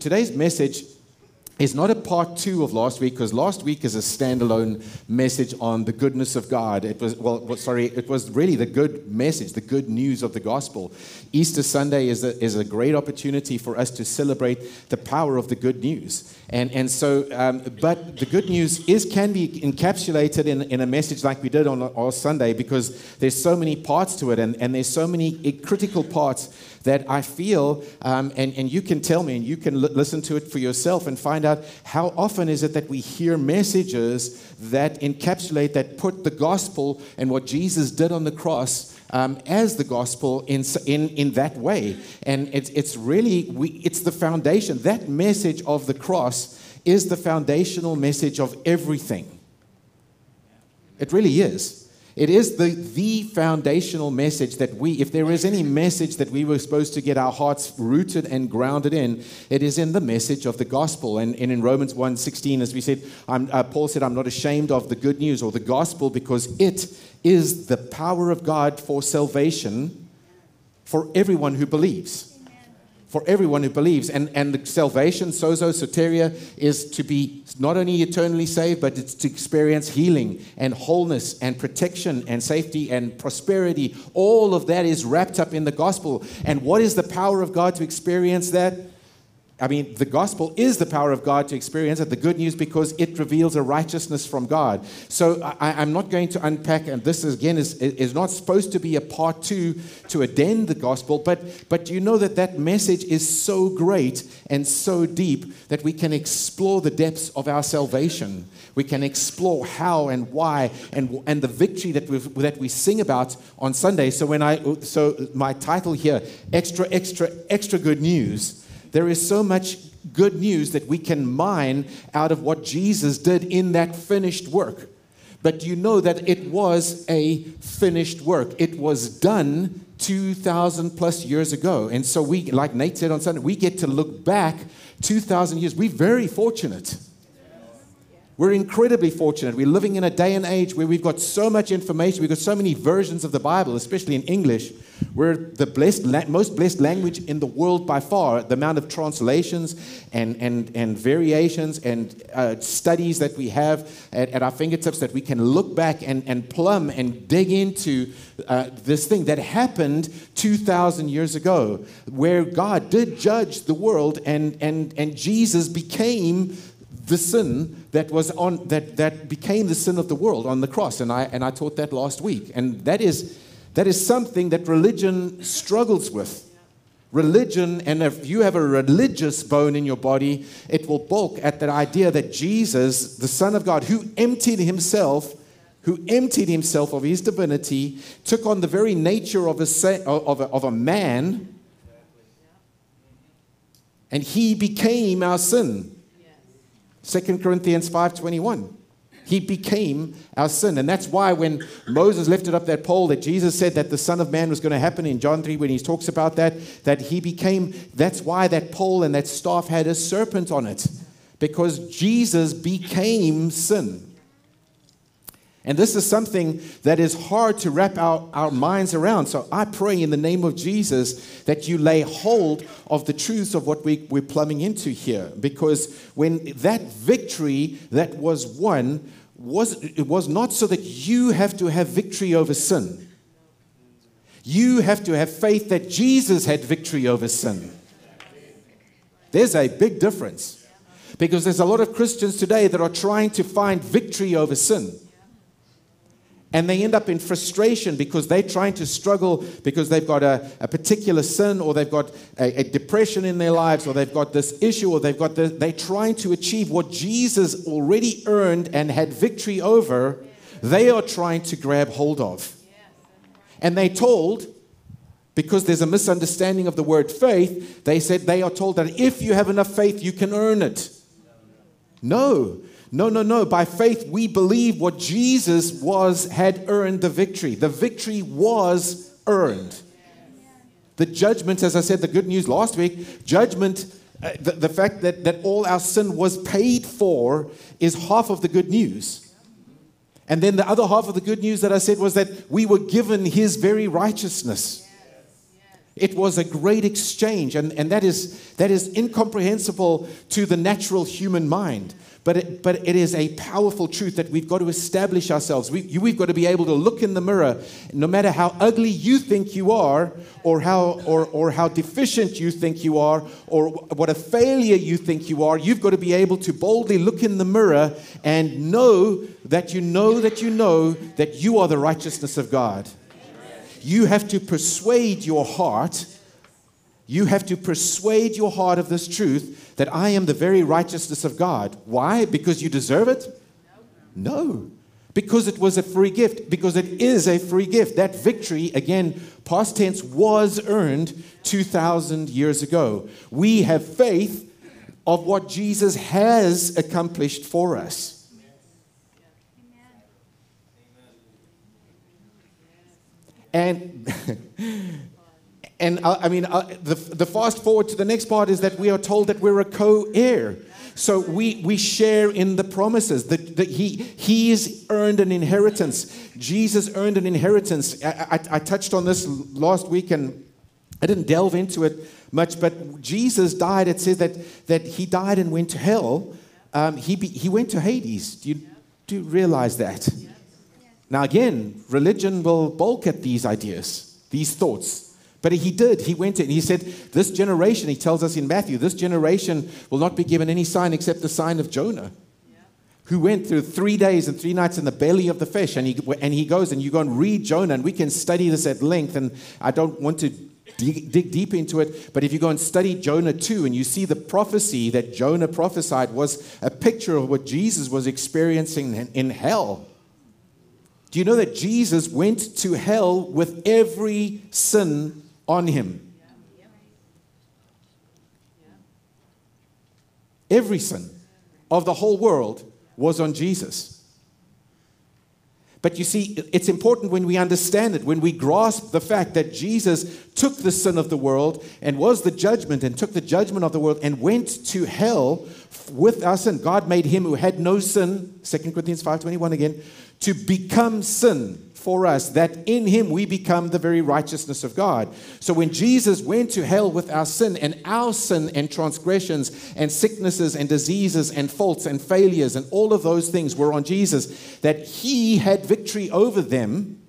Today's message is not a part two of last week because last week is a standalone message on the goodness of God. It was, well, sorry, it was really the good message, the good news of the gospel. Easter Sunday is a, is a great opportunity for us to celebrate the power of the good news. And, and so, um, but the good news is can be encapsulated in, in a message like we did on, on Sunday because there's so many parts to it and, and there's so many critical parts that I feel, um, and, and you can tell me and you can l- listen to it for yourself and find out how often is it that we hear messages that encapsulate, that put the gospel and what Jesus did on the cross um, as the gospel in, in, in that way. And it's, it's really, we, it's the foundation. That message of the cross is the foundational message of everything. It really is. It is the, the foundational message that we, if there is any message that we were supposed to get our hearts rooted and grounded in, it is in the message of the gospel. And, and in Romans 1.16, as we said, uh, Paul said, I'm not ashamed of the good news or the gospel because it is the power of God for salvation for everyone who believes for everyone who believes. And, and the salvation, sozo, soteria, is to be not only eternally saved, but it's to experience healing and wholeness and protection and safety and prosperity. All of that is wrapped up in the gospel. And what is the power of God to experience that? I mean, the gospel is the power of God to experience it, the good news, because it reveals a righteousness from God. So I, am not going to unpack, and this is, again is, is not supposed to be a part two to addend the gospel, but, but you know that that message is so great and so deep that we can explore the depths of our salvation. We can explore how and why and, and the victory that, we that we sing about on Sunday. So, when I, so my title here, Extra, Extra, Extra Good News there is so much good news that we can mine out of what Jesus did in that finished work. But you know that it was a finished work. It was done 2,000 plus years ago. And so we, like Nate said on Sunday, we get to look back 2,000 years. We're very fortunate. We're incredibly fortunate. We're living in a day and age where we've got so much information. We've got so many versions of the Bible, especially in English, we're the blessed, most blessed language in the world by far. The amount of translations and, and, and variations and uh, studies that we have at, at, our fingertips that we can look back and, and plumb and dig into uh, this thing that happened 2,000 years ago, where God did judge the world and, and, and Jesus became the sin that was on that, that became the sin of the world on the cross and I and I taught that last week and that is that is something that religion struggles with. Religion, and if you have a religious bone in your body, it will balk at that idea that Jesus, the Son of God, who emptied himself, who emptied himself of his divinity, took on the very nature of a, of a, of a man, and he became our sin. 2 Corinthians 5:21. He became our sin. And that's why when Moses lifted up that pole that Jesus said that the Son of Man was going to happen in John 3 when he talks about that, that he became, that's why that pole and that staff had a serpent on it. Because Jesus became sin. And this is something that is hard to wrap our, our minds around. So I pray in the name of Jesus that you lay hold of the truths of what we, we're plumbing into here. Because when that victory that was won was, it was not so that you have to have victory over sin. You have to have faith that Jesus had victory over sin. There's a big difference. Because there's a lot of Christians today that are trying to find victory over sin. And they end up in frustration because they're trying to struggle because they've got a, a particular sin or they've got a, a, depression in their lives or they've got this issue or they've got this. They're trying to achieve what Jesus already earned and had victory over. They are trying to grab hold of. And they told, because there's a misunderstanding of the word faith, they said they are told that if you have enough faith, you can earn it. No, no, no, no. By faith, we believe what Jesus was had earned the victory. The victory was earned. The judgment, as I said, the good news last week, judgment, uh, the, the fact that, that all our sin was paid for is half of the good news. And then the other half of the good news that I said was that we were given his very righteousness. It was a great exchange, and, and that, is, that is incomprehensible to the natural human mind. But it, but it is a powerful truth that we've got to establish ourselves. We, we've got to be able to look in the mirror, no matter how ugly you think you are, or how, or, or how deficient you think you are, or what a failure you think you are. You've got to be able to boldly look in the mirror and know that you know that you know that you are the righteousness of God. You have to persuade your heart. You have to persuade your heart of this truth that I am the very righteousness of God. Why? Because you deserve it? No. Because it was a free gift. Because it is a free gift. That victory, again, past tense, was earned 2,000 years ago. We have faith of what Jesus has accomplished for us. And, and uh, I mean, uh, the, the fast forward to the next part is that we are told that we're a co heir. So we, we share in the promises. That, that he, he's earned an inheritance. Jesus earned an inheritance. I, I, I touched on this last week and I didn't delve into it much, but Jesus died. It says that, that he died and went to hell. Um, he, be, he went to Hades. Do you, do you realize that? Now, again, religion will balk at these ideas, these thoughts. But he did. He went and he said, This generation, he tells us in Matthew, this generation will not be given any sign except the sign of Jonah, yeah. who went through three days and three nights in the belly of the fish. And he, and he goes, and you go and read Jonah, and we can study this at length. And I don't want to dig, dig deep into it, but if you go and study Jonah 2 and you see the prophecy that Jonah prophesied was a picture of what Jesus was experiencing in, in hell. Do you know that Jesus went to hell with every sin on him? Every sin of the whole world was on Jesus. But you see, it's important when we understand it, when we grasp the fact that Jesus took the sin of the world and was the judgment and took the judgment of the world and went to hell with us and God made him who had no sin, 2 Corinthians 5:21 again, to become sin for us, that in him we become the very righteousness of God. So when Jesus went to hell with our sin and our sin and transgressions and sicknesses and diseases and faults and failures and all of those things were on Jesus, that he had victory over them.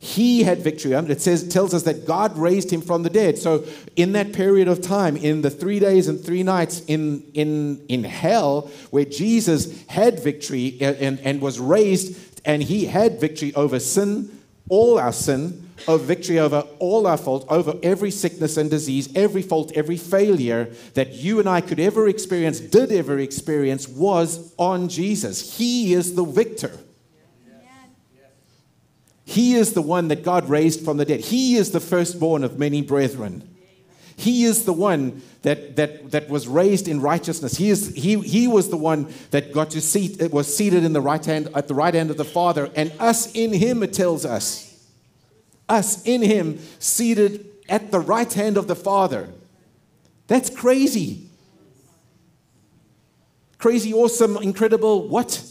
He had victory. It says tells us that God raised him from the dead. So in that period of time, in the three days and three nights in in in hell, where Jesus had victory and, and, and was raised and he had victory over sin, all our sin, of victory over all our fault, over every sickness and disease, every fault, every failure that you and I could ever experience, did ever experience, was on Jesus. He is the victor. He is the one that God raised from the dead. He is the firstborn of many brethren. He is the one that, that, that was raised in righteousness. He, is, he, he was the one that got to seat, it was seated in the right hand, at the right hand of the Father. And us in him, it tells us. Us in him, seated at the right hand of the Father. That's crazy. Crazy, awesome, incredible, what?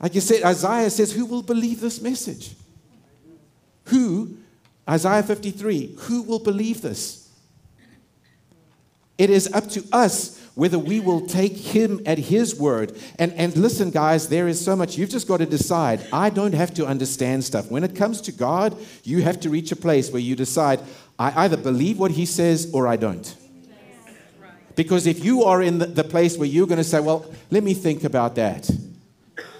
Like you said, Isaiah says, Who will believe this message? Who Isaiah 53 Who will believe this? It is up to us whether we will take him at his word. And, and listen, guys, there is so much. You've just got to decide. I don't have to understand stuff. When it comes to God, you have to reach a place where you decide, I either believe what he says or I don't. Because if you are in the, the place where you're going to say, well, let me think about that.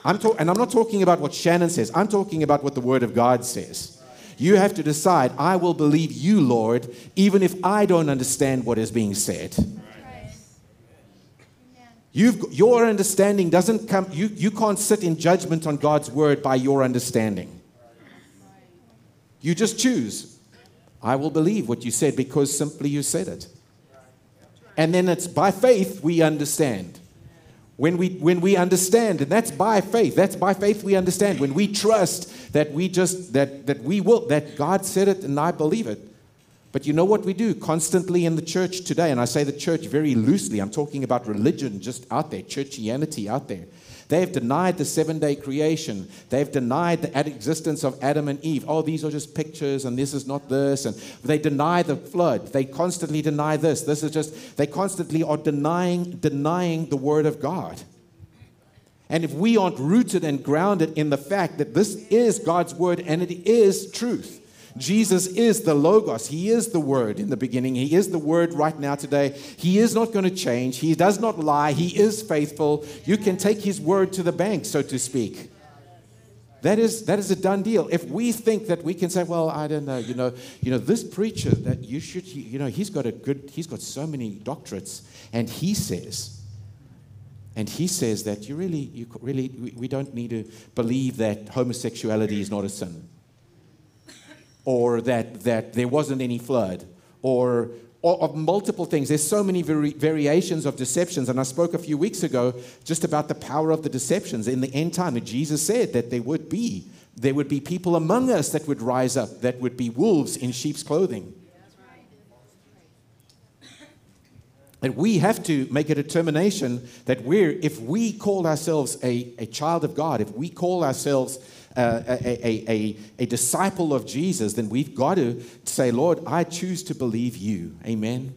I'm talk- and I'm not talking about what Shannon says, I'm talking about what the Word of God says. You have to decide, I will believe you, Lord, even if I don't understand what is being said. You've, your understanding doesn't come, you, you can't sit in judgment on God's word by your understanding. You just choose. I will believe what you said because simply you said it. And then it's by faith we understand. When we, when we understand, and that's by faith, that's by faith we understand. When we trust that we just, that, that we will, that God said it and I believe it. But you know what we do constantly in the church today? And I say the church very loosely. I'm talking about religion just out there, churchianity out there. They have denied the seven day creation. They've denied the existence of Adam and Eve. Oh, these are just pictures and this is not this. And they deny the flood. They constantly deny this. This is just, they constantly are denying, denying the word of God. And if we aren't rooted and grounded in the fact that this is God's word and it is truth, Jesus is the Logos. He is the Word in the beginning. He is the Word right now today. He is not going to change. He does not lie. He is faithful. You can take His Word to the bank, so to speak. That is, that is a done deal. If we think that we can say, well, I don't know, you know, you know, this preacher that you should, you know, he's got a good, he's got so many doctorates, and he says, and he says that you really, you really, we don't need to believe that homosexuality is not a sin or that, that there wasn't any flood, or, or of multiple things. There's so many vari- variations of deceptions. And I spoke a few weeks ago just about the power of the deceptions in the end time. And Jesus said that there would be. There would be people among us that would rise up, that would be wolves in sheep's clothing. And we have to make a determination that we're, if we call ourselves a, a child of God, if we call ourselves a, a, a, a disciple of Jesus, then we've got to say, Lord, I choose to believe you. Amen.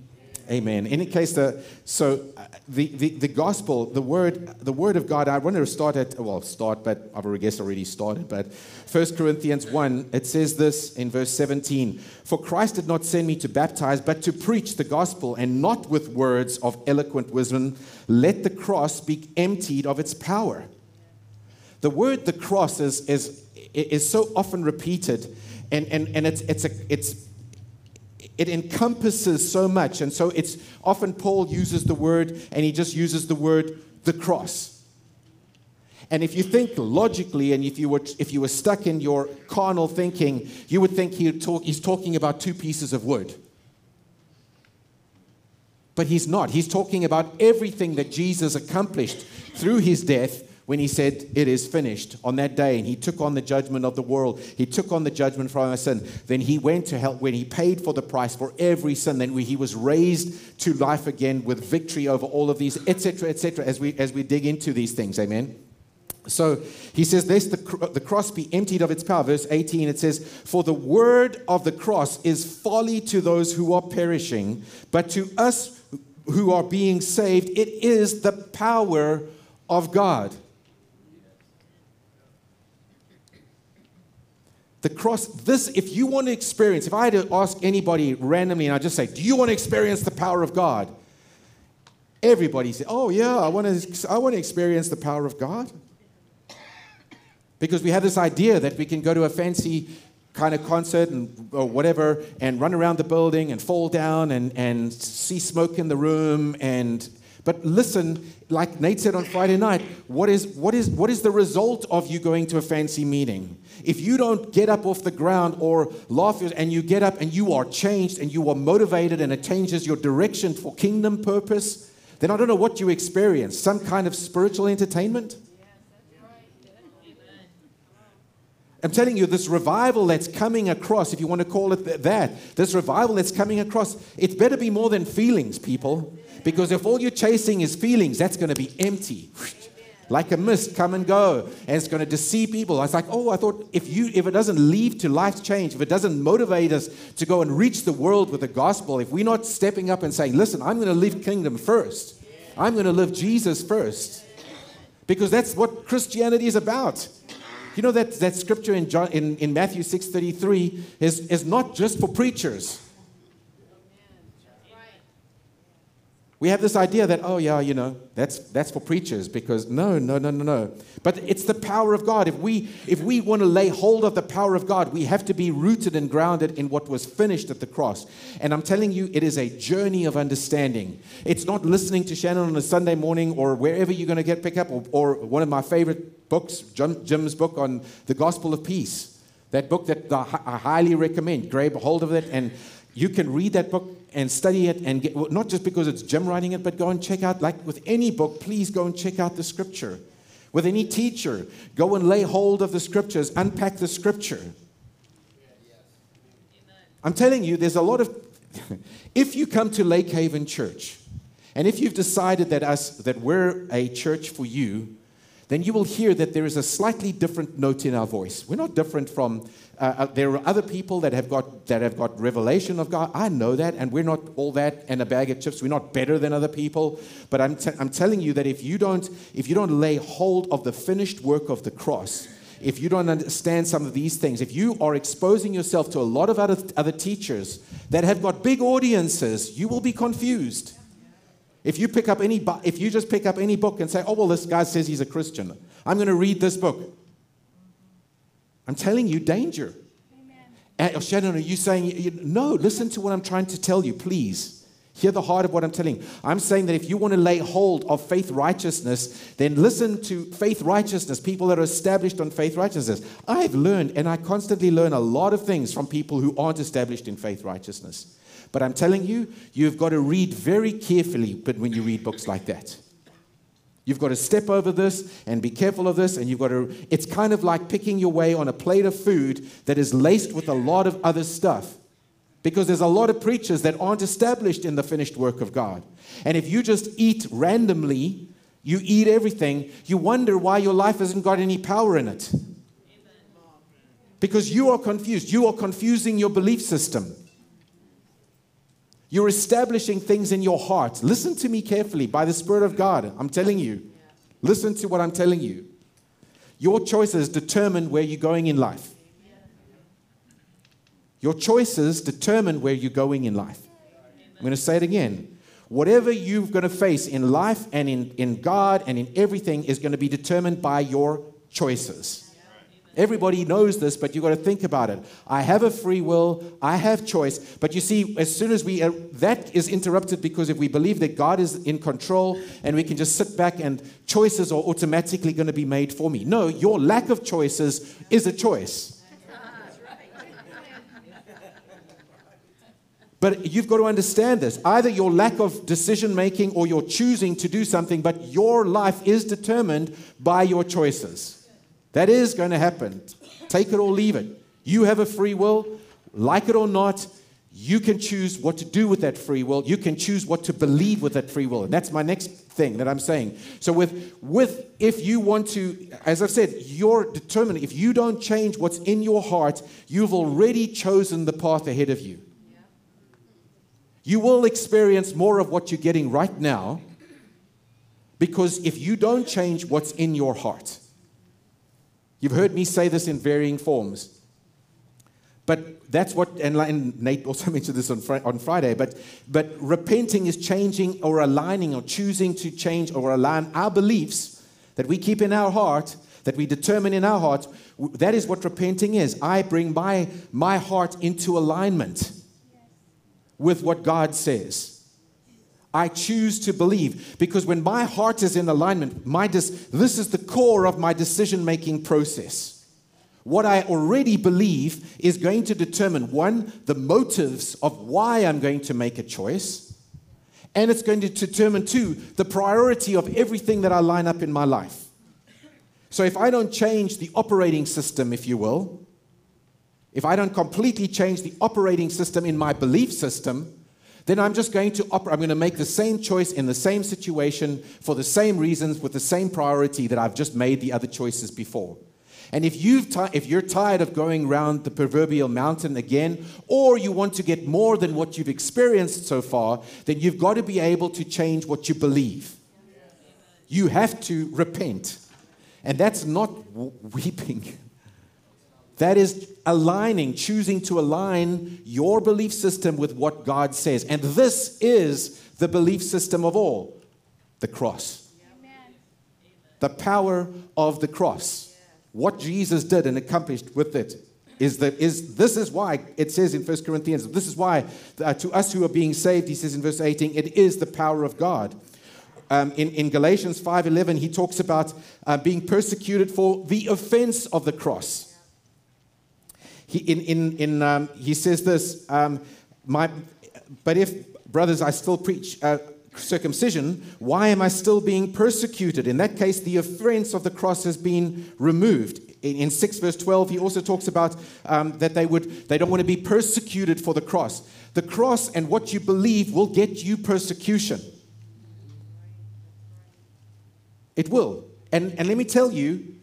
Amen. In any case, the, so uh, the, the, the gospel, the word, the word of God, I want to start at, well, start, but I've already guess already started, but 1 Corinthians 1, it says this in verse 17 For Christ did not send me to baptize, but to preach the gospel, and not with words of eloquent wisdom. Let the cross be emptied of its power. The word the cross is, is, is so often repeated, and, and, and it's, it's, a, it's, it encompasses so much. And so it's often Paul uses the word, and he just uses the word the cross. And if you think logically, and if you were, if you were stuck in your carnal thinking, you would think he talk, he's talking about two pieces of wood. But he's not. He's talking about everything that Jesus accomplished through his death when he said, It is finished on that day, and he took on the judgment of the world. He took on the judgment for our sin. Then he went to hell when he paid for the price for every sin. Then he was raised to life again with victory over all of these, etc., etc., as we, as we dig into these things. Amen. So he says, Lest the, the cross be emptied of its power. Verse 18, it says, For the word of the cross is folly to those who are perishing, but to us who are being saved, it is the power of God. The cross, this, if you want to experience, if I had to ask anybody randomly and I just say, Do you want to experience the power of God? Everybody say, Oh, yeah, I want to, I want to experience the power of God. Because we have this idea that we can go to a fancy kind of concert and, or whatever and run around the building and fall down and, and see smoke in the room and but listen, like Nate said on Friday night, what is, what, is, what is the result of you going to a fancy meeting? If you don't get up off the ground or laugh and you get up and you are changed and you are motivated and it changes your direction for kingdom purpose, then I don't know what you experience. Some kind of spiritual entertainment? I'm telling you, this revival that's coming across, if you want to call it that, this revival that's coming across, it better be more than feelings, people. Because if all you're chasing is feelings, that's going to be empty. Like a mist, come and go, and it's going to deceive people. I was like, oh, I thought if you, if it doesn't lead to life change, if it doesn't motivate us to go and reach the world with the gospel, if we're not stepping up and saying, listen, I'm going to live kingdom first, I'm going to live Jesus first, because that's what Christianity is about. You know that, that scripture in, John, in, in Matthew 6.33 is, is not just for preachers. we have this idea that, oh, yeah, you know, that's, that's for preachers because no, no, no, no, no. But it's the power of God. If we, if we want to lay hold of the power of God, we have to be rooted and grounded in what was finished at the cross. And I'm telling you, it is a journey of understanding. It's not listening to Shannon on a Sunday morning or wherever you're going to get pick up, or, or one of my favorite books, Jim's book on the gospel of peace. That book that I highly recommend. Grab a hold of it and you can read that book and study it and get, not just because it's Jim writing it, but go and check out, like with any book, please go and check out the scripture. With any teacher, go and lay hold of the scriptures, unpack the scripture. I'm telling you, there's a lot of. if you come to Lake Haven Church, and if you've decided that us that we're a church for you, then you will hear that there is a slightly different note in our voice. We're not different from uh, uh, there are other people that have got that have got revelation of God. I know that, and we're not all that and a bag of chips. We're not better than other people. But I'm, t- I'm telling you that if you don't if you don't lay hold of the finished work of the cross, if you don't understand some of these things, if you are exposing yourself to a lot of other, other teachers that have got big audiences, you will be confused. If you pick up any, if you just pick up any book and say, "Oh well, this guy says he's a Christian," I'm going to read this book. I'm telling you, danger. Amen. Uh, Shannon, are you saying, you, no, listen to what I'm trying to tell you, please. Hear the heart of what I'm telling you. I'm saying that if you want to lay hold of faith righteousness, then listen to faith righteousness, people that are established on faith righteousness. I've learned, and I constantly learn a lot of things from people who aren't established in faith righteousness. But I'm telling you, you've got to read very carefully but when you read books like that. You've got to step over this and be careful of this, and you've got to. It's kind of like picking your way on a plate of food that is laced with a lot of other stuff. Because there's a lot of preachers that aren't established in the finished work of God. And if you just eat randomly, you eat everything, you wonder why your life hasn't got any power in it. Because you are confused. You are confusing your belief system. You're establishing things in your heart. Listen to me carefully by the Spirit of God. I'm telling you. Listen to what I'm telling you. Your choices determine where you're going in life. Your choices determine where you're going in life. I'm going to say it again. Whatever you're going to face in life and in, in God and in everything is going to be determined by your choices. Everybody knows this, but you've got to think about it. I have a free will, I have choice. But you see, as soon as we, uh, that is interrupted because if we believe that God is in control and we can just sit back and choices are automatically going to be made for me. No, your lack of choices is a choice. But you've got to understand this. Either your lack of decision making or your choosing to do something, but your life is determined by your choices. That is going to happen. Take it or leave it. You have a free will, like it or not. You can choose what to do with that free will. You can choose what to believe with that free will. And that's my next thing that I'm saying. So with with if you want to as I've said, you're determined if you don't change what's in your heart, you've already chosen the path ahead of you. You will experience more of what you're getting right now because if you don't change what's in your heart, You've heard me say this in varying forms. But that's what, and Nate also mentioned this on, on Friday, but, but repenting is changing or aligning or choosing to change or align our beliefs that we keep in our heart, that we determine in our heart. That is what repenting is. I bring my, my heart into alignment with what God says. I choose to believe because when my heart is in alignment, my dis- this is the core of my decision making process. What I already believe is going to determine one, the motives of why I'm going to make a choice, and it's going to determine two, the priority of everything that I line up in my life. So if I don't change the operating system, if you will, if I don't completely change the operating system in my belief system, then I'm just going to operate. I'm going to make the same choice in the same situation for the same reasons with the same priority that I've just made the other choices before. And if, you've if you're tired of going around the proverbial mountain again, or you want to get more than what you've experienced so far, then you've got to be able to change what you believe. You have to repent. And that's not weeping. That is aligning, choosing to align your belief system with what God says. And this is the belief system of all the cross. Amen. The power of the cross. What Jesus did and accomplished with it is that is this is why it says in 1 Corinthians, this is why uh, to us who are being saved, he says in verse 18, it is the power of God. Um, in, in Galatians 5:11, he talks about uh, being persecuted for the offense of the cross. He, in, in, in, um, he says this, um, my, but if, brothers, I still preach uh, circumcision, why am I still being persecuted? In that case, the offense of the cross has been removed. In, in 6 verse 12, he also talks about um, that they, would, they don't want to be persecuted for the cross. The cross and what you believe will get you persecution. It will. And, and let me tell you,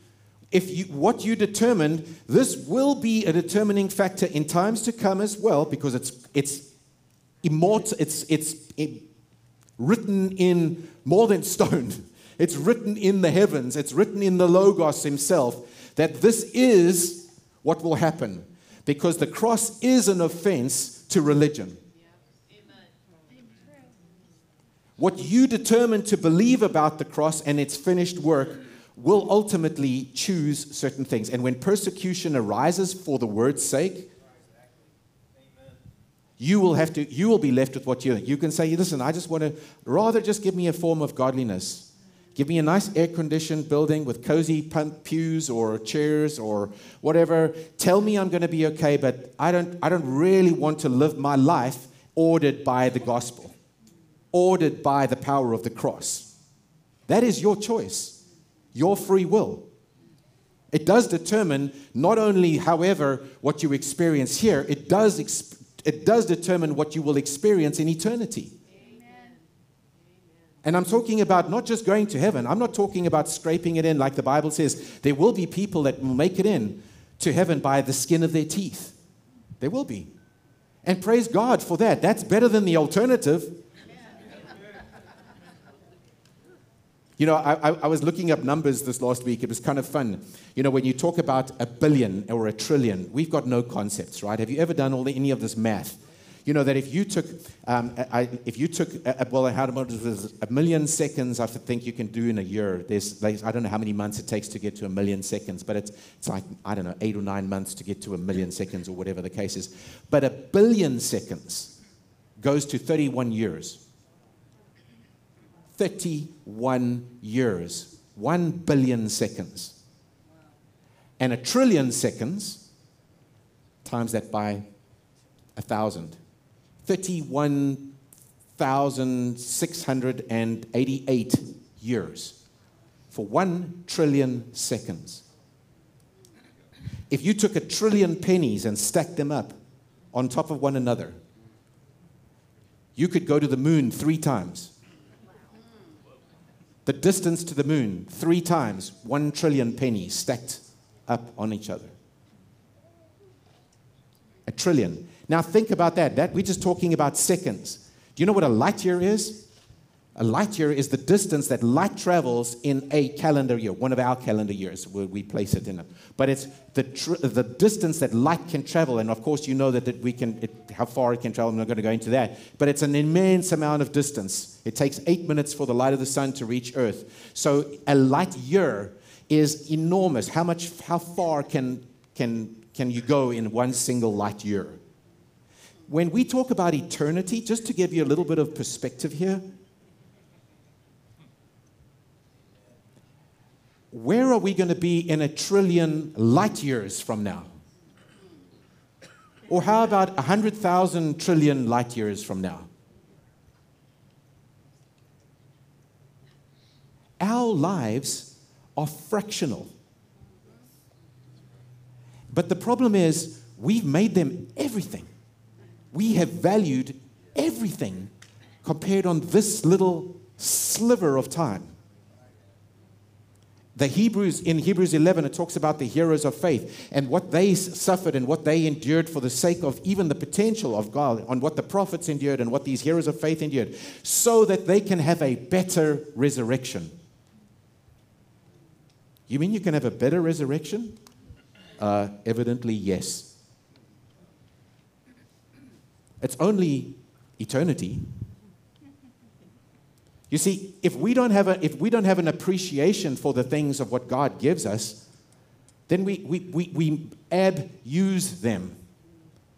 if you, what you determined, this will be a determining factor in times to come as well, because it's, it's immortal, it's, it's it, written in more than stone. It's written in the heavens, it's written in the Logos himself that this is what will happen, because the cross is an offense to religion. What you determine to believe about the cross and its finished work will ultimately choose certain things. And when persecution arises for the word's sake, you will have to you will be left with what you you can say listen i just want to rather just give me a form of godliness. Give me a nice air conditioned building with cozy pews or chairs or whatever. Tell me i'm going to be okay but i don't i don't really want to live my life ordered by the gospel ordered by the power of the cross. That is your choice your free will. It does determine not only, however, what you experience here, it does, exp- it does determine what you will experience in eternity. Amen. And I'm talking about not just going to heaven. I'm not talking about scraping it in like the Bible says. There will be people that will make it in to heaven by the skin of their teeth. There will be. And praise God for that. That's better than the alternative. You know, I, I, was looking up numbers this last week. It was kind of fun. You know, when you talk about a billion or a trillion, we've got no concepts, right? Have you ever done all the, any of this math? You know that if you took, um, I, if you took, a, well, how much was a million seconds? I think you can do in a year. There's, like, I don't know how many months it takes to get to a million seconds, but it's, it's like I don't know, eight or nine months to get to a million seconds or whatever the case is. But a billion seconds goes to 31 years. 31 years, 1 billion seconds. And a trillion seconds times that by a thousand. 31,688 years for 1 trillion seconds. If you took a trillion pennies and stacked them up on top of one another, you could go to the moon three times the distance to the moon, three times, one trillion pennies stacked up on each other. A trillion. Now think about that. That we're just talking about seconds. Do you know what a light year is? A light year is the distance that light travels in a calendar year, one of our calendar years, where we place it in it. But it's the, tr- the distance that light can travel. And of course, you know that, that we can, it, how far it can travel. I'm not going to go into that. But it's an immense amount of distance. It takes eight minutes for the light of the sun to reach Earth. So a light year is enormous. How much, how far can, can, can you go in one single light year? When we talk about eternity, just to give you a little bit of perspective here, where are we going to be in a trillion light years from now? Or how about 100,000 trillion light years from now? Our lives are fractional. But the problem is, we've made them everything. We have valued everything compared on this little sliver of time the Hebrews, in Hebrews 11, it talks about the heroes of faith and what they suffered and what they endured for the sake of even the potential of God, on what the prophets endured and what these heroes of faith endured, so that they can have a better resurrection. You mean you can have a better resurrection? Uh, evidently, yes. It's only eternity. You see, if we don't have, a, if we don't have an appreciation for the things of what God gives us, then we, we, we, we abuse them.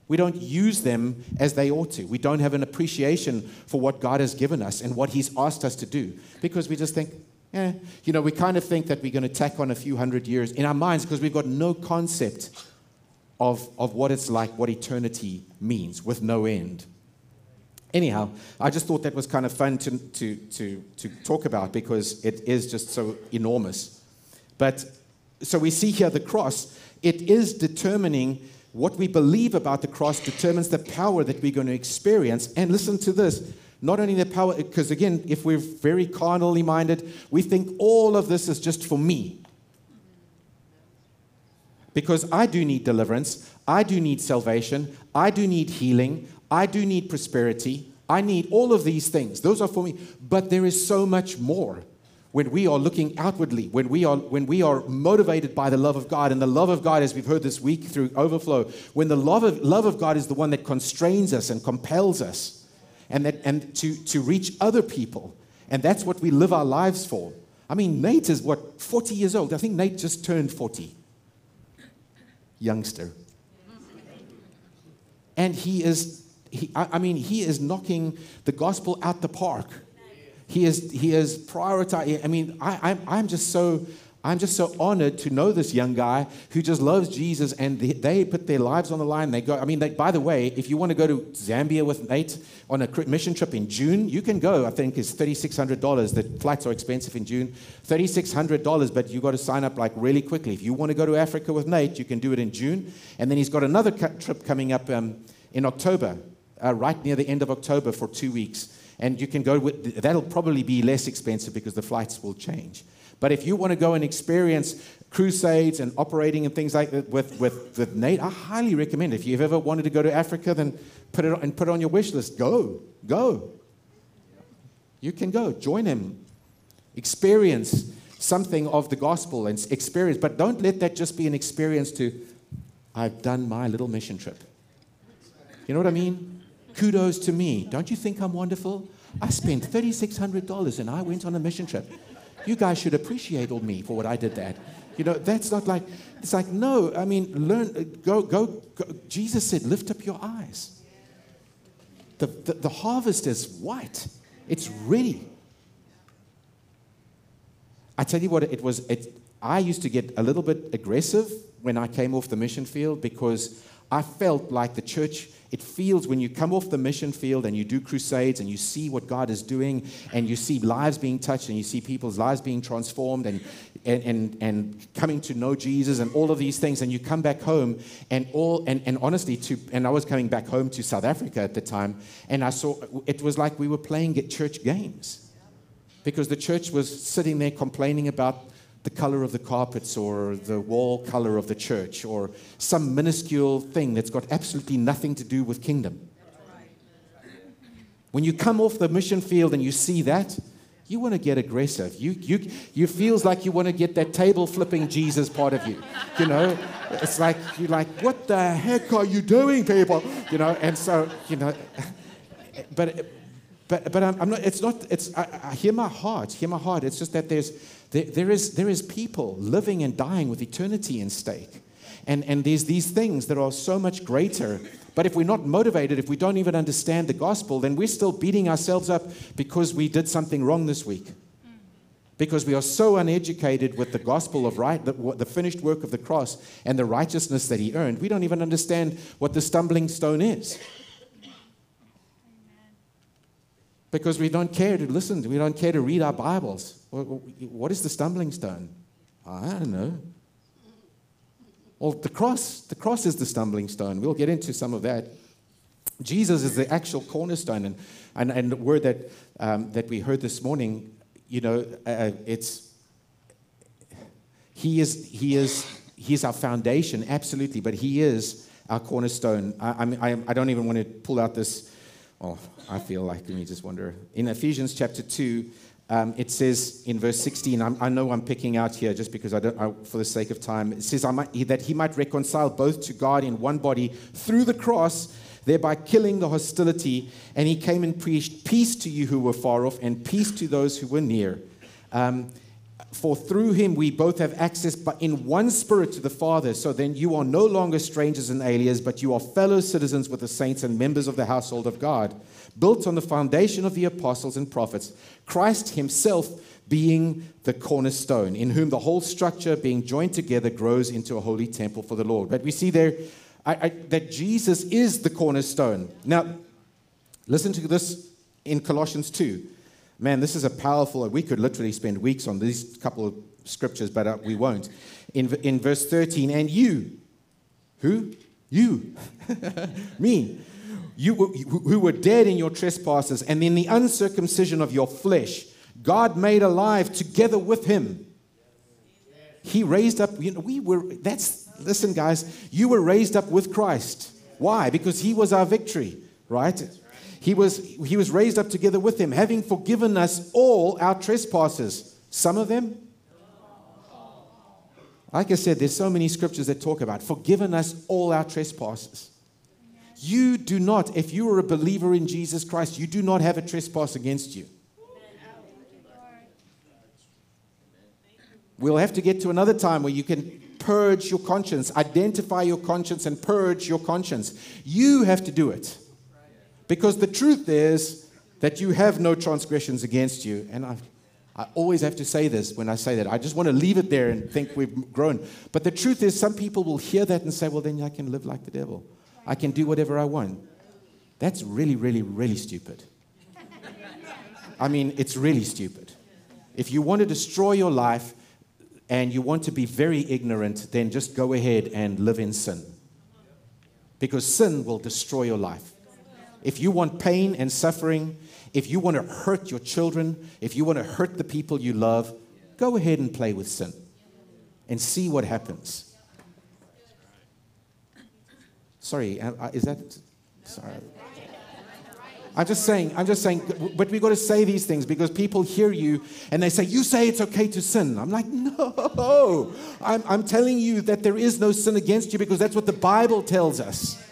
We don't use them as they ought to. We don't have an appreciation for what God has given us and what He's asked us to do because we just think, eh, you know, we kind of think that we're going to tack on a few hundred years in our minds because we've got no concept of, of what it's like, what eternity means with no end. Anyhow, I just thought that was kind of fun to, to, to, to talk about because it is just so enormous. But so we see here the cross, it is determining what we believe about the cross, determines the power that we're going to experience. And listen to this not only the power, because again, if we're very carnally minded, we think all of this is just for me. Because I do need deliverance, I do need salvation, I do need healing, I do need prosperity. I need all of these things. Those are for me. But there is so much more when we are looking outwardly, when we are, when we are motivated by the love of God. And the love of God, as we've heard this week through overflow, when the love of, love of God is the one that constrains us and compels us and, that, and to, to reach other people. And that's what we live our lives for. I mean, Nate is what, 40 years old? I think Nate just turned 40. Youngster. And he is he, I, mean, he is knocking the gospel out the park. He is, he is prioritizing. I mean, I, I'm, I'm just so I'm just so honored to know this young guy who just loves Jesus and they, they put their lives on the line. They go, I mean, they, by the way, if you want to go to Zambia with Nate on a mission trip in June, you can go. I think it's $3,600. The flights are expensive in June. $3,600, but you've got to sign up like really quickly. If you want to go to Africa with Nate, you can do it in June. And then he's got another trip coming up um, in October uh, right near the end of October for two weeks. And you can go with, that'll probably be less expensive because the flights will change. But if you want to go and experience crusades and operating and things like that with, with, with Nate, I highly recommend. If you've ever wanted to go to Africa, then put it on, and put it on your wish list. Go, go. You can go, join him, experience something of the gospel and experience. But don't let that just be an experience to, I've done my little mission trip. You know what I mean? Kudos to me. Don't you think I'm wonderful? I spent $3,600 and I went on a mission trip. You guys should appreciate all me for what I did that. You know, that's not like, it's like, no, I mean, learn, go, go, go. Jesus said, lift up your eyes. The, the, the harvest is white, it's ready. I tell you what, it was, it, I used to get a little bit aggressive when I came off the mission field because I felt like the church it feels when you come off the mission field and you do crusades and you see what God is doing and you see lives being touched and you see people's lives being transformed and, and, and, and coming to know Jesus and all of these things. And you come back home and all, and, and honestly, to, and I was coming back home to South Africa at the time and I saw it was like we were playing at church games because the church was sitting there complaining about the color of the carpets or the wall color of the church or some minuscule thing that's got absolutely nothing to do with kingdom. When you come off the mission field and you see that, you want to get aggressive. You, you, you feels like you want to get that table flipping Jesus part of you. You know, it's like, you're like, what the heck are you doing, people? You know, and so, you know, but, but, but I'm, not, it's not, it's, I, I hear my heart, hear my heart. It's just that there's, there, there, is, there is people living and dying with eternity in stake. And, and there's these things that are so much greater. But if we're not motivated, if we don't even understand the gospel, then we're still beating ourselves up because we did something wrong this week. Because we are so uneducated with the gospel of right, the, the finished work of the cross and the righteousness that he earned, we don't even understand what the stumbling stone is. Because we don't care to listen, we don't care to read our Bibles. What is the stumbling stone? I don't know. Well, the cross, the cross is the stumbling stone. We'll get into some of that. Jesus is the actual cornerstone. And, and, and the word that, um, that we heard this morning, you know, uh, it's, he is, he is, he is our foundation, absolutely, but he is our cornerstone. I, I, I don't even want to pull out this, oh, I feel like, let me just wonder. In Ephesians chapter 2, um, it says in verse 16, I'm, i know I'm picking out here just because I don't, I, for the sake of time. It says might, that he might reconcile both to God in one body through the cross, thereby killing the hostility. And he came and preached peace to you who were far off and peace to those who were near. Um, for through him we both have access but in one spirit to the Father. So then you are no longer strangers and aliens, but you are fellow citizens with the saints and members of the household of God built on the foundation of the apostles and prophets, Christ himself being the cornerstone, in whom the whole structure, being joined together, grows into a holy temple for the Lord. But we see there I, I, that Jesus is the cornerstone. Now, Listen to this in Colossians 2. Man, this is a powerful, we could literally spend weeks on these couple of scriptures, but uh, we won't. In, in verse 13, and you, who? You, me, you who were dead in your trespasses and in the uncircumcision of your flesh, God made alive together with him. He raised up, you know, we were, that's, listen, guys, you were raised up with Christ. Why? Because he was our victory, right? He was, he was raised up together with him, having forgiven us all our trespasses. Some of them? Like I said, there's so many scriptures that talk about forgiven us all our trespasses. You do not, if you are a believer in Jesus Christ, you do not have a trespass against you. We'll have to get to another time where you can purge your conscience, identify your conscience, and purge your conscience. You have to do it. Because the truth is that you have no transgressions against you. And I, I always have to say this when I say that. I just want to leave it there and think we've grown. But the truth is, some people will hear that and say, well, then I can live like the devil. I can do whatever I want. That's really, really, really stupid. I mean, it's really stupid. If you want to destroy your life and you want to be very ignorant, then just go ahead and live in sin. Because sin will destroy your life. If you want pain and suffering, if you want to hurt your children, if you want to hurt the people you love, go ahead and play with sin and see what happens. Sorry, uh, uh, is that. Sorry. I'm just saying, I'm just saying, but we've got to say these things because people hear you and they say, You say it's okay to sin. I'm like, No. I'm, I'm telling you that there is no sin against you because that's what the Bible tells us.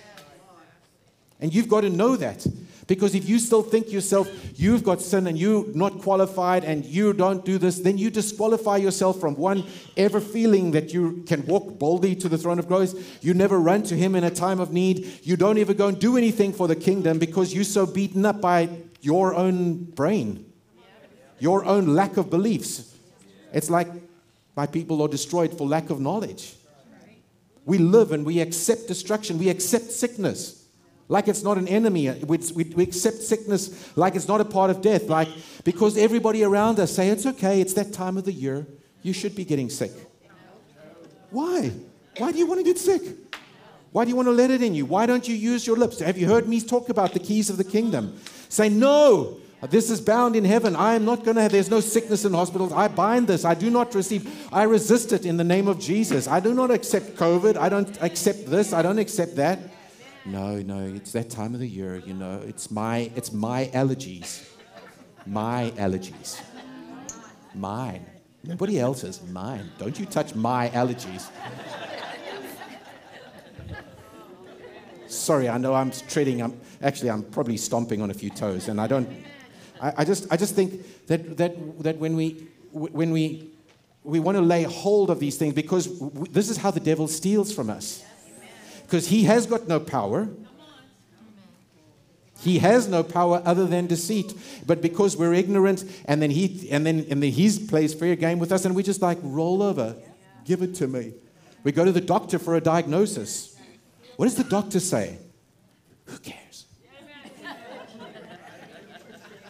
And you've got to know that. Because if you still think yourself, you've got sin and you're not qualified and you don't do this, then you disqualify yourself from one ever feeling that you can walk boldly to the throne of grace. You never run to Him in a time of need. You don't ever go and do anything for the kingdom because you're so beaten up by your own brain, your own lack of beliefs. It's like my people are destroyed for lack of knowledge. We live and we accept destruction, we accept sickness like it's not an enemy. Uh, we, we, we, accept sickness like it's not a part of death. Like because everybody around us say it's okay. It's that time of the year. You should be getting sick. Why? Why do you want to get sick? Why do you want to let it in you? Why don't you use your lips? Have you heard me talk about the keys of the kingdom? Say no. This is bound in heaven. I am not going to have, there's no sickness in hospitals. I bind this. I do not receive, I resist it in the name of Jesus. I do not accept COVID. I don't accept this. I don't accept that. No, no, it's that time of the year, you know. It's my it's my allergies. My allergies. Mine. Nobody else's, mine. Don't you touch my allergies. Sorry, I know I'm treading, I'm actually I'm probably stomping on a few toes, and I don't I, I just I just think that that that when we when we we want to lay hold of these things because this is how the devil steals from us because he has got no power. He has no power other than deceit. But because we're ignorant, and then he and then and then he plays fair game with us, and we just like roll over, give it to me. We go to the doctor for a diagnosis. What does the doctor say? Who cares?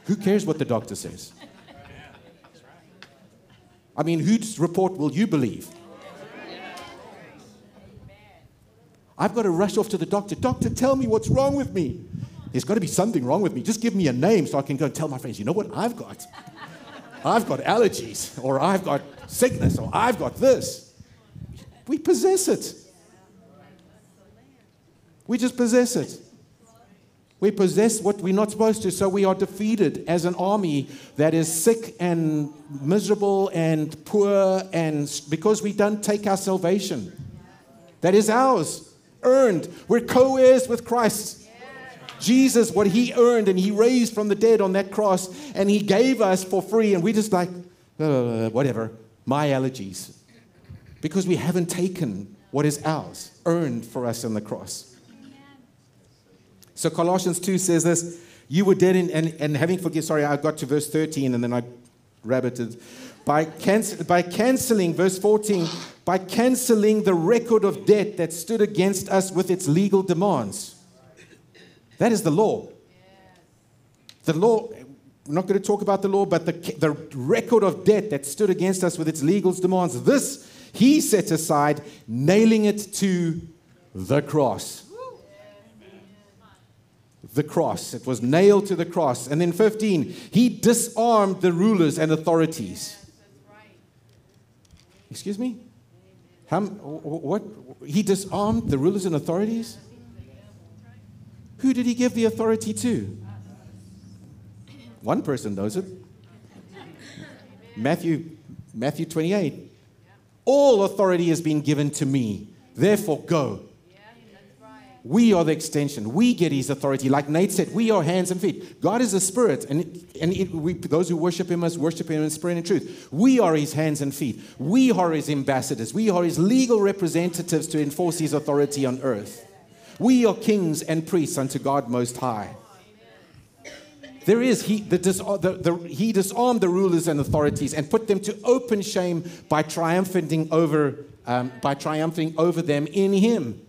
Who cares what the doctor says? I mean, whose report will you believe? I've got to rush off to the doctor. Doctor, tell me what's wrong with me. There's got to be something wrong with me. Just give me a name so I can go and tell my friends, you know what I've got? I've got allergies, or I've got sickness, or I've got this. We possess it. We just possess it. We possess what we're not supposed to, so we are defeated as an army that is sick and miserable and poor, and because we don't take our salvation that is ours earned. We're co heirs with Christ. Jesus, what he earned and he raised from the dead on that cross, and he gave us for free, and we just like, uh, whatever, my allergies. Because we haven't taken what is ours, earned for us on the cross. So Colossians 2 says this You were dead in, and, and having forgiven, sorry, I got to verse 13 and then I rabbited. By, by canceling, verse 14, by canceling the record of debt that stood against us with its legal demands. That is the law. The law, we're not going to talk about the law, but the, the record of debt that stood against us with its legal demands, this he set aside, nailing it to the cross. The cross. It was nailed to the cross. And then 15, he disarmed the rulers and authorities. Excuse me? How, what? He disarmed the rulers and authorities? Who did he give the authority to? One person knows it. Matthew, Matthew 28. All authority has been given to me. Therefore, go. We are the extension. We get his authority. Like Nate said, we are hands and feet. God is a spirit, and, and it, we, those who worship him must worship him in spirit and truth. We are his hands and feet. We are his ambassadors. We are his legal representatives to enforce his authority on earth. We are kings and priests unto God Most High. There is, he, the, the, the, he disarmed the rulers and authorities and put them to open shame by triumphing over, um, by triumphing over them in him.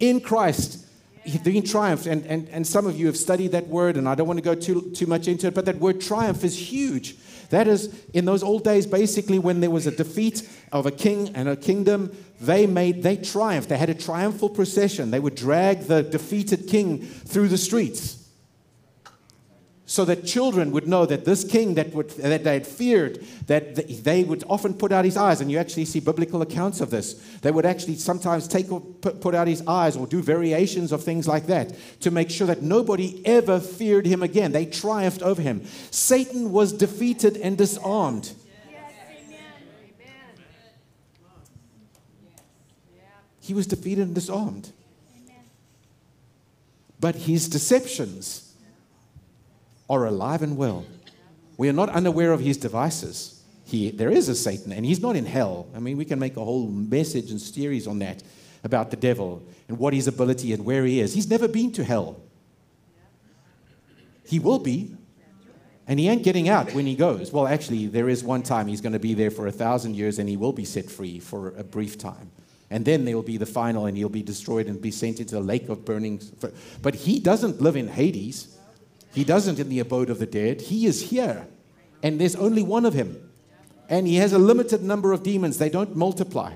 In Christ, he triumphed. And, and, and some of you have studied that word, and I don't want to go too, too much into it, but that word triumph is huge. That is, in those old days, basically, when there was a defeat of a king and a kingdom, they made, they triumphed. They had a triumphal procession. They would drag the defeated king through the streets so that children would know that this king that, would, that they had feared, that they would often put out his eyes, and you actually see biblical accounts of this. They would actually sometimes take or put out his eyes or do variations of things like that to make sure that nobody ever feared him again. They triumphed over him. Satan was defeated and disarmed. He was defeated and disarmed. But his deceptions, are alive and well. We are not unaware of his devices. He, there is a Satan, and he's not in hell. I mean, we can make a whole message and series on that about the devil and what his ability and where he is. He's never been to hell. He will be, and he ain't getting out when he goes. Well, actually, there is one time he's going to be there for a thousand years, and he will be set free for a brief time. And then there will be the final, and he'll be destroyed and be sent into the lake of burning. But he doesn't live in Hades. He doesn't in the abode of the dead. He is here. And there's only one of him. And he has a limited number of demons. They don't multiply.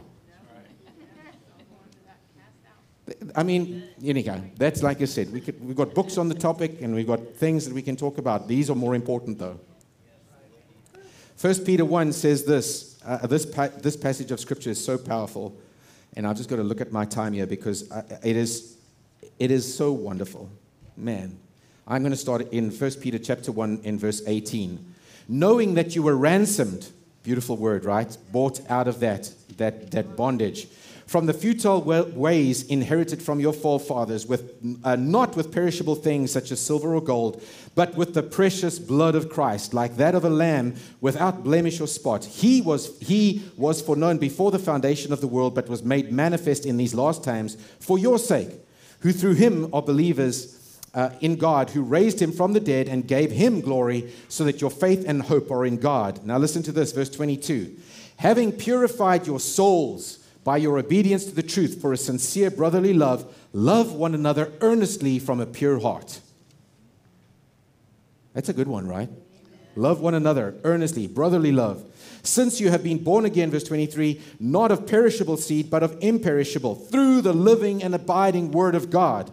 I mean, anyhow, that's like I said, we could, we've got books on the topic and we've got things that we can talk about. These are more important, though. First Peter 1 says this uh, this, pa- this passage of Scripture is so powerful. And I've just got to look at my time here because I, it, is, it is so wonderful. Man, I'm going to start in 1 Peter chapter 1 in verse 18. Knowing that you were ransomed, beautiful word, right? Bought out of that, that, that bondage. From the futile ways inherited from your forefathers, with, uh, not with perishable things such as silver or gold, but with the precious blood of Christ, like that of a lamb without blemish or spot. He was, he was foreknown before the foundation of the world, but was made manifest in these last times for your sake, who through him are believers uh, in God, who raised him from the dead and gave him glory, so that your faith and hope are in God. Now, listen to this, verse 22. Having purified your souls by your obedience to the truth for a sincere brotherly love, love one another earnestly from a pure heart. That's a good one, right? Love one another earnestly, brotherly love. Since you have been born again, verse 23, not of perishable seed, but of imperishable, through the living and abiding word of God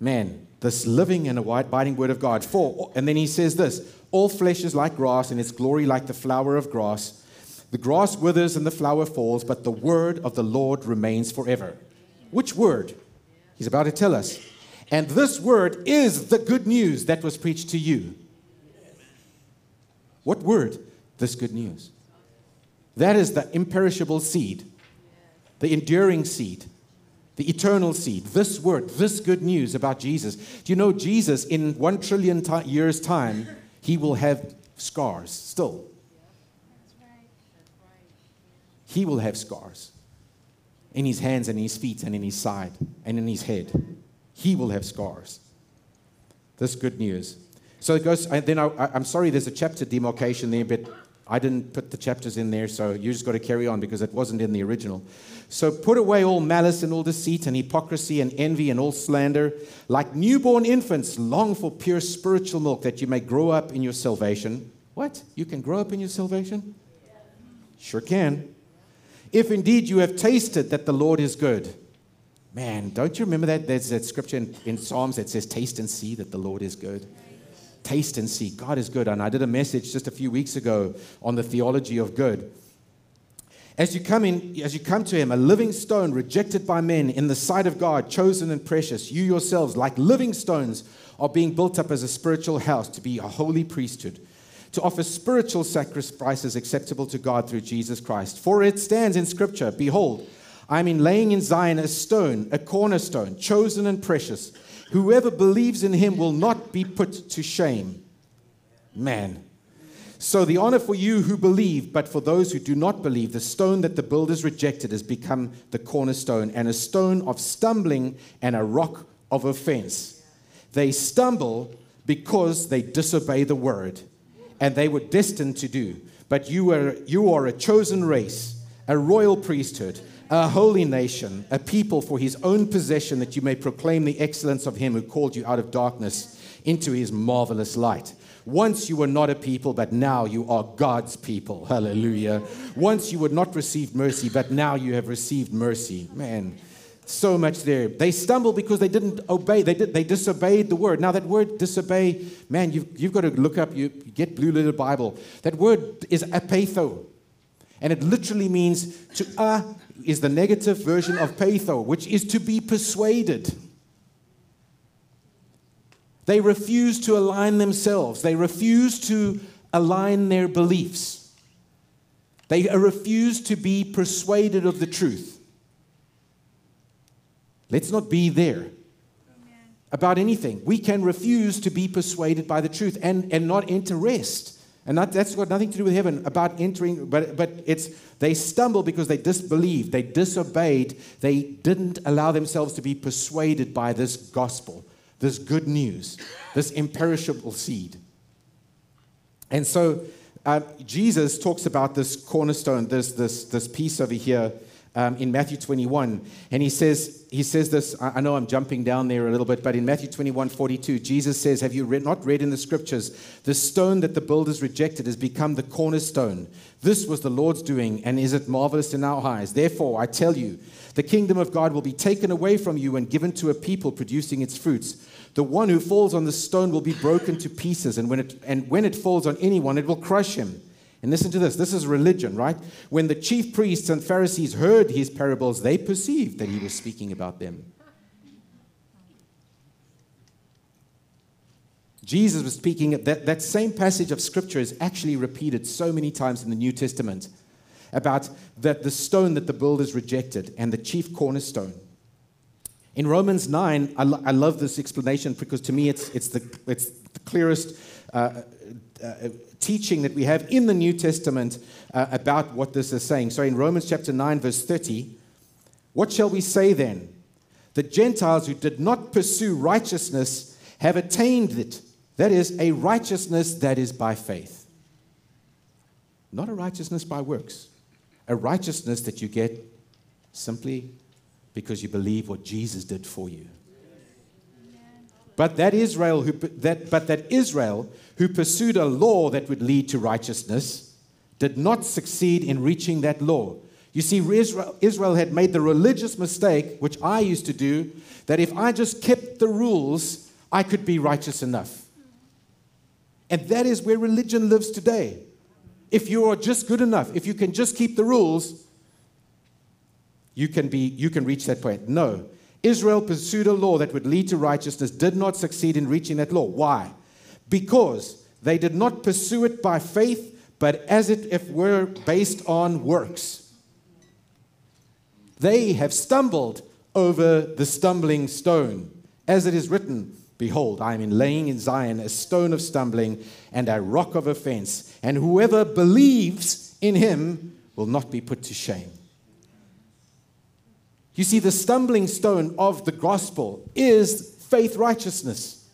man, this living and abiding word of God. For, and then he says this all flesh is like grass, and its glory like the flower of grass. The grass withers and the flower falls, but the word of the Lord remains forever. Which word? He's about to tell us. And this word is the good news that was preached to you. What word? This good news. That is the imperishable seed, the enduring seed the eternal seed, this word, this good news about Jesus. Do you know Jesus, in one trillion t- years' time, he will have scars still. He will have scars in his hands and his feet and in his side and in his head. He will have scars. This good news. So it goes, and then I, am sorry, there's a chapter demarcation there, but I didn't put the chapters in there, so you just got to carry on because it wasn't in the original. So put away all malice and all deceit and hypocrisy and envy and all slander. Like newborn infants, long for pure spiritual milk that you may grow up in your salvation. What? You can grow up in your salvation? Sure can. If indeed you have tasted that the Lord is good. Man, don't you remember that? There's that scripture in, in Psalms that says, Taste and see that the Lord is good. Taste and see. God is good. And I did a message just a few weeks ago on the theology of good. As you come in, as you come to him, a living stone rejected by men in the sight of God, chosen and precious, you yourselves, like living stones, are being built up as a spiritual house to be a holy priesthood, to offer spiritual sacrifices acceptable to God through Jesus Christ. For it stands in Scripture Behold, I am in laying in Zion a stone, a cornerstone, chosen and precious. Whoever believes in him will not be put to shame. Man. So the honor for you who believe, but for those who do not believe, the stone that the builders rejected has become the cornerstone, and a stone of stumbling and a rock of offense. They stumble because they disobey the word, and they were destined to do. But you are, you are a chosen race, a royal priesthood, a holy nation, a people for his own possession, that you may proclaim the excellence of him who called you out of darkness into his marvelous light. Once you were not a people, but now you are God's people. Hallelujah. Once you would not receive mercy, but now you have received mercy. Man, so much there. They stumble because they didn't obey. They, did, they disobeyed the word. Now, that word disobey, man, you've, you've got to look up, you, get Blue Letter Bible. That word is apatho. And it literally means to uh is the negative version of patho, which is to be persuaded. They refuse to align themselves. They refuse to align their beliefs. They refuse to be persuaded of the truth. Let's not be there about anything. We can refuse to be persuaded by the truth and, and not enter rest. And not, that's got nothing to do with heaven, about entering, but, but it's they stumble because they disbelieved, they disobeyed, they didn't allow themselves to be persuaded by this gospel, this good news, this imperishable seed. And so uh, Jesus talks about this cornerstone, this, this, this piece over here um, in Matthew 21. And he says, he says this, I know I'm jumping down there a little bit, but in Matthew 21 42, Jesus says, Have you read, not read in the scriptures, the stone that the builders rejected has become the cornerstone? This was the Lord's doing, and is it marvelous in our eyes? Therefore, I tell you, the kingdom of God will be taken away from you and given to a people producing its fruits. The one who falls on the stone will be broken to pieces, and when it, and when it falls on anyone, it will crush him. And listen to this this is religion, right? When the chief priests and Pharisees heard his parables, they perceived that he was speaking about them. Jesus was speaking, that, that same passage of scripture is actually repeated so many times in the New Testament about that the stone that the builders rejected and the chief cornerstone. In Romans 9, I, lo- I love this explanation because to me it's, it's, the, it's the clearest uh, uh, teaching that we have in the New Testament uh, about what this is saying. So in Romans chapter 9, verse 30, what shall we say then? The Gentiles who did not pursue righteousness have attained it. That is, a righteousness that is by faith. Not a righteousness by works, a righteousness that you get simply because you believe what Jesus did for you. But that Israel who that but that Israel who pursued a law that would lead to righteousness did not succeed in reaching that law. You see, Israel, Israel had made the religious mistake, which I used to do, that if I just kept the rules, I could be righteous enough. And that is where religion lives today. If you are just good enough, if you can just keep the rules, you can, be, you can reach that point. No. Israel pursued a law that would lead to righteousness, did not succeed in reaching that law. Why? Because they did not pursue it by faith, but as it if were based on works. They have stumbled over the stumbling stone. As it is written, Behold, I am laying in Zion a stone of stumbling and a rock of offense, and whoever believes in him will not be put to shame. You see, the stumbling stone of the gospel is faith righteousness.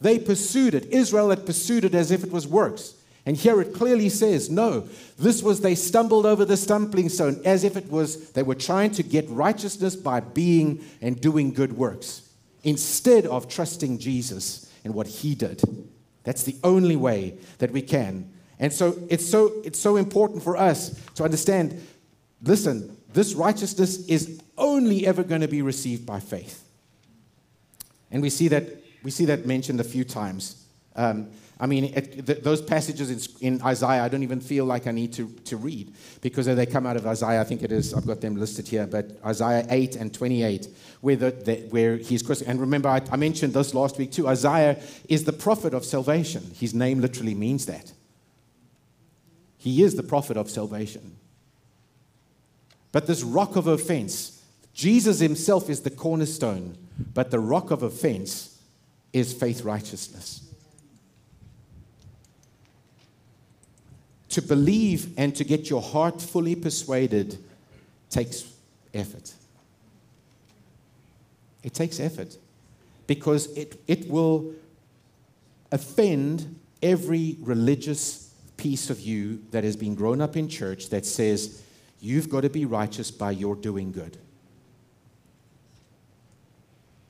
They pursued it. Israel had pursued it as if it was works. And here it clearly says, no, this was they stumbled over the stumbling stone as if it was they were trying to get righteousness by being and doing good works instead of trusting Jesus and what he did. That's the only way that we can. And so it's so it's so important for us to understand listen, this righteousness is only ever going to be received by faith. And we see that we see that mentioned a few times. Um, I mean, it, th- those passages in, in, Isaiah, I don't even feel like I need to, to read because they come out of Isaiah. I think it is, I've got them listed here, but Isaiah 8 and 28, where, the, the, where he's Christ. And remember, I, I mentioned this last week too. Isaiah is the prophet of salvation. His name literally means that. He is the prophet of salvation. But this rock of offense, Jesus himself is the cornerstone, but the rock of offense is faith righteousness. To believe and to get your heart fully persuaded takes effort. It takes effort because it, it will offend every religious piece of you that has been grown up in church that says you've got to be righteous by your doing good.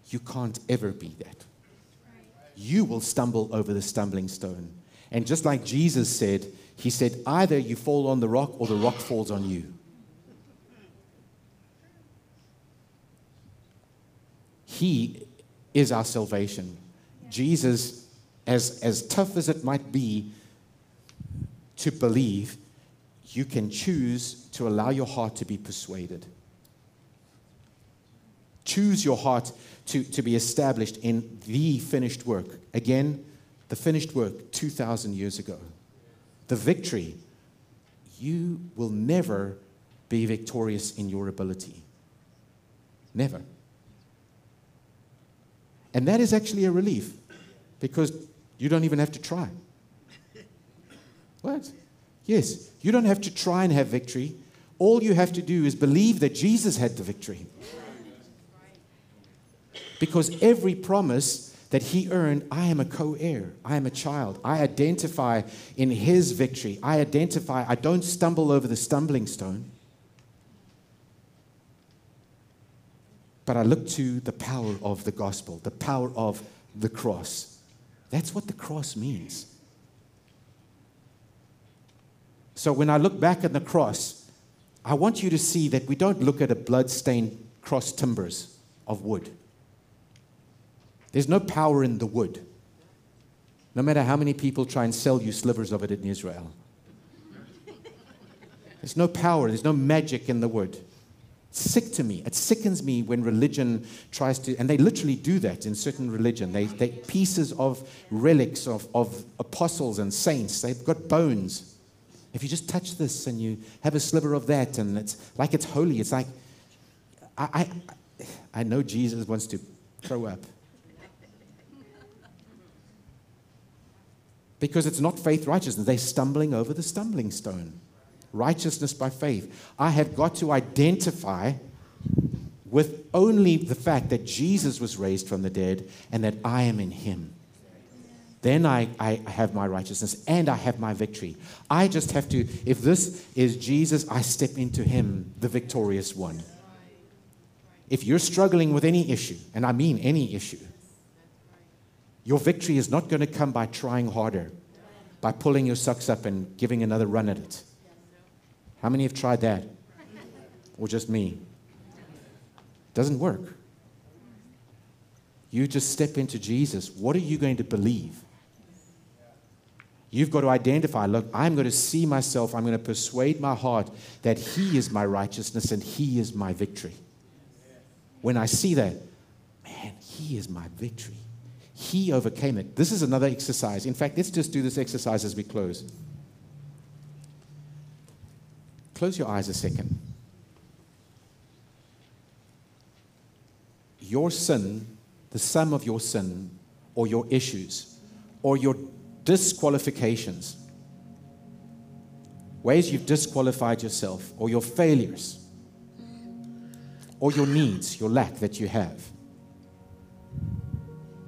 You can't ever be that. You will stumble over the stumbling stone. And just like Jesus said, he said, either you fall on the rock or the rock falls on you. He is our salvation. Jesus, as, as tough as it might be to believe, you can choose to allow your heart to be persuaded. Choose your heart to, to be established in the finished work. Again, the finished work 2,000 years ago the victory, you will never be victorious in your ability. Never. And that is actually a relief because you don't even have to try. What? Yes, you don't have to try and have victory. All you have to do is believe that Jesus had the victory. Because every promise that he earned, I am a co heir. I am a child. I identify in his victory. I identify, I don't stumble over the stumbling stone, but I look to the power of the gospel, the power of the cross. That's what the cross means. So when I look back at the cross, I want you to see that we don't look at a blood-stained cross timbers of wood. There's no power in the wood. No matter how many people try and sell you slivers of it in Israel. There's no power, there's no magic in the wood. It's sick to me. It sickens me when religion tries to, and they literally do that in certain religion. They, they pieces of relics of, of apostles and saints. They've got bones. If you just touch this and you have a sliver of that, and it's like it's holy, it's like, I, I, I know Jesus wants to throw up. because it's not faith righteousness. They're stumbling over the stumbling stone. Righteousness by faith. I have got to identify with only the fact that Jesus was raised from the dead and that I am in him. Then I, I have my righteousness and I have my victory. I just have to, if this is Jesus, I step into him, the victorious one. If you're struggling with any issue, and I mean any issue, your victory is not going to come by trying harder, by pulling your socks up and giving another run at it. How many have tried that? Or just me? Doesn't work. You just step into Jesus. What are you going to believe? You've got to identify look, I'm going to see myself, I'm going to persuade my heart that He is my righteousness and He is my victory. When I see that, man, He is my victory. He overcame it. This is another exercise. In fact, let's just do this exercise as we close. Close your eyes a second. Your sin, the sum of your sin, or your issues, or your disqualifications, ways you've disqualified yourself, or your failures, or your needs, your lack that you have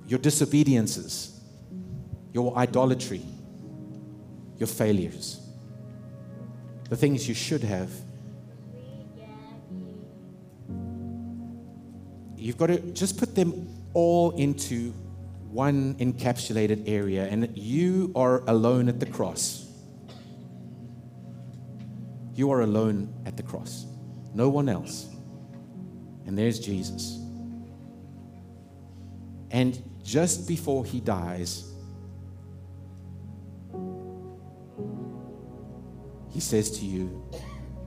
your disobediences, your idolatry, your failures, the things you should have. You've got to just put them all into one encapsulated area, and you are alone at the cross. You are alone at the cross, no one else. And there's Jesus. And just before he dies, he says to you,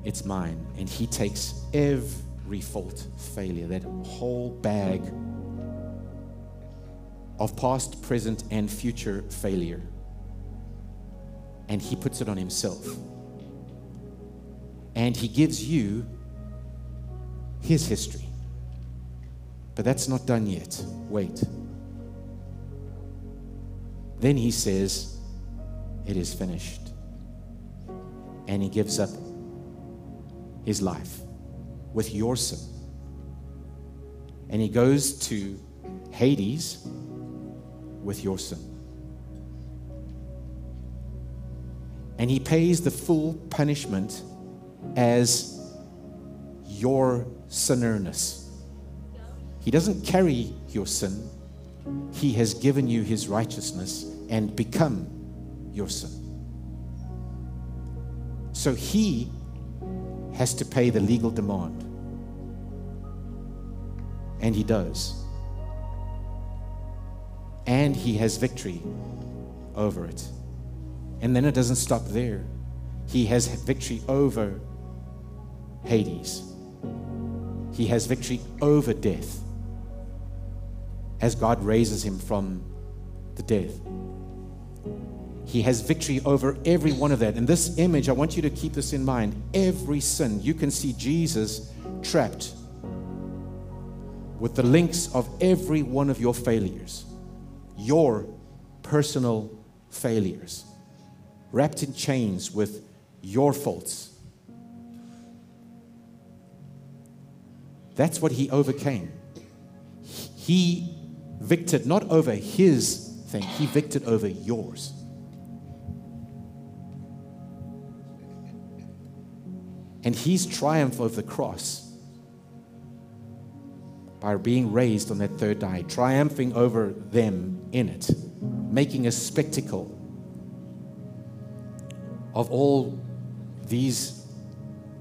It's mine. And he takes every fault, failure, that whole bag of past, present, and future failure. And he puts it on himself. And he gives you his history. But that's not done yet. Wait. Then he says, It is finished. And he gives up his life with your sin. And he goes to Hades with your sin. And he pays the full punishment as your sinnerness. He doesn't carry your sin, He has given you His righteousness and become your sin. So He has to pay the legal demand. And He does. And He has victory over it. And then it doesn't stop there. He has victory over Hades. He has victory over death as God raises him from the death. He has victory over every one of that. And this image, I want you to keep this in mind. Every sin, you can see Jesus trapped with the links of every one of your failures, your personal failures, wrapped in chains with your faults. That's what he overcame. He victored not over his thing, he victored over yours. And his triumph over the cross by being raised on that third day, triumphing over them in it, making a spectacle of all these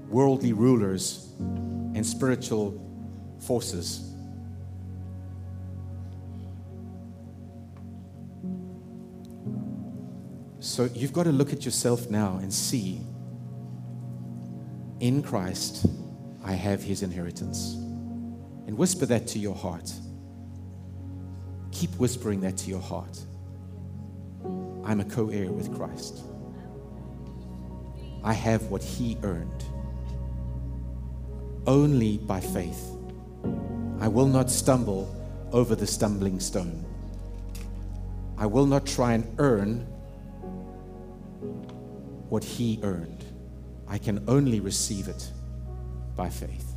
worldly rulers and spiritual forces. So you've got to look at yourself now and see in Christ, I have his inheritance. And whisper that to your heart. Keep whispering that to your heart. I'm a co heir with Christ. I have what he earned only by faith. I will not stumble over the stumbling stone. I will not try and earn what he earned. I can only receive it by faith.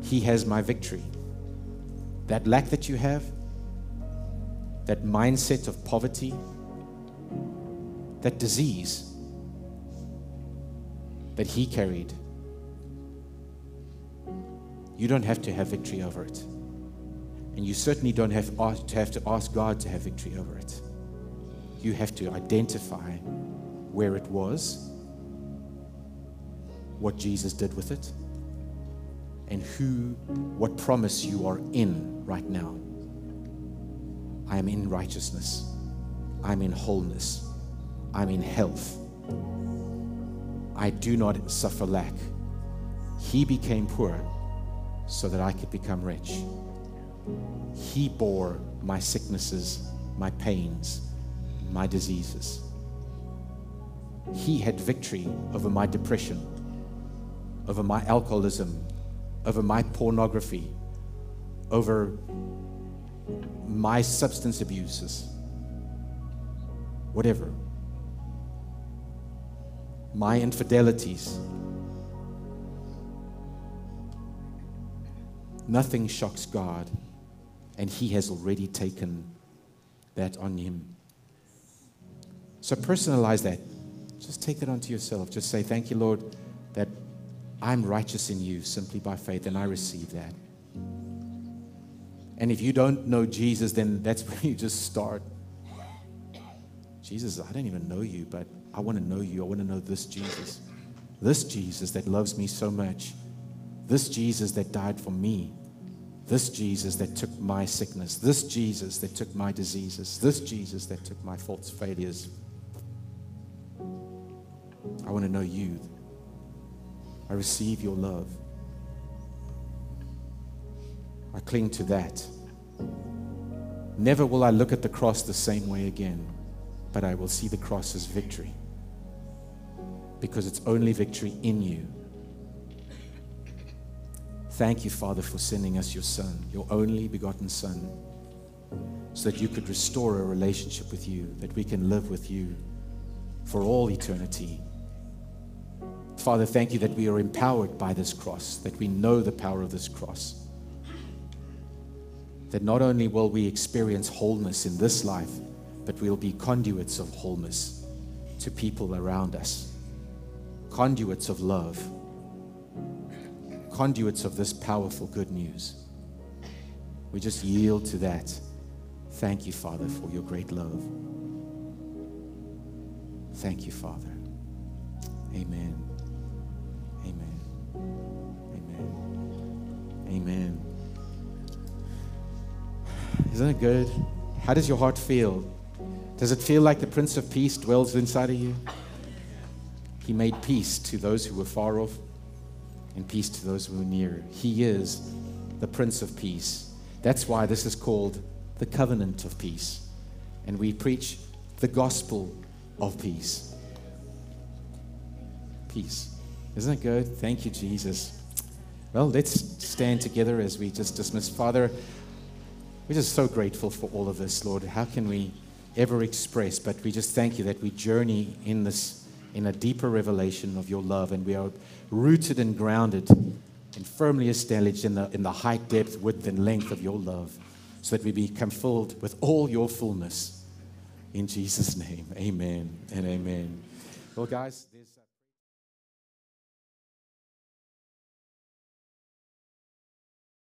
He has my victory. That lack that you have, that mindset of poverty, that disease that he carried. You don't have to have victory over it. And you certainly don't have to have to ask God to have victory over it. You have to identify where it was, what Jesus did with it, and who, what promise you are in right now. I am in righteousness. I'm in wholeness. I'm in health. I do not suffer lack. He became poor so that I could become rich. He bore my sicknesses, my pains, my diseases. He had victory over my depression, over my alcoholism, over my pornography, over my substance abuses, whatever my infidelities. Nothing shocks God, and He has already taken that on Him. So personalize that. Just take that onto yourself. Just say, Thank you, Lord, that I'm righteous in you simply by faith, and I receive that. And if you don't know Jesus, then that's where you just start. Jesus, I don't even know you, but I want to know you. I want to know this Jesus. This Jesus that loves me so much. This Jesus that died for me. This Jesus that took my sickness. This Jesus that took my diseases. This Jesus that took my faults, failures. I want to know you. I receive your love. I cling to that. Never will I look at the cross the same way again, but I will see the cross as victory because it's only victory in you. Thank you, Father, for sending us your Son, your only begotten Son, so that you could restore a relationship with you, that we can live with you for all eternity. Father, thank you that we are empowered by this cross, that we know the power of this cross. That not only will we experience wholeness in this life, but we'll be conduits of wholeness to people around us conduits of love, conduits of this powerful good news. We just yield to that. Thank you, Father, for your great love. Thank you, Father. Amen. Amen. Isn't it good? How does your heart feel? Does it feel like the Prince of Peace dwells inside of you? He made peace to those who were far off and peace to those who were near. He is the Prince of Peace. That's why this is called the covenant of peace. And we preach the gospel of peace. Peace. Isn't it good? Thank you, Jesus. Well, let's stand together as we just dismiss. Father, we're just so grateful for all of this, Lord. How can we ever express? But we just thank you that we journey in this in a deeper revelation of your love, and we are rooted and grounded and firmly established in the, in the height, depth, width, and length of your love, so that we become filled with all your fullness. In Jesus' name, amen and amen. Well, guys, there's.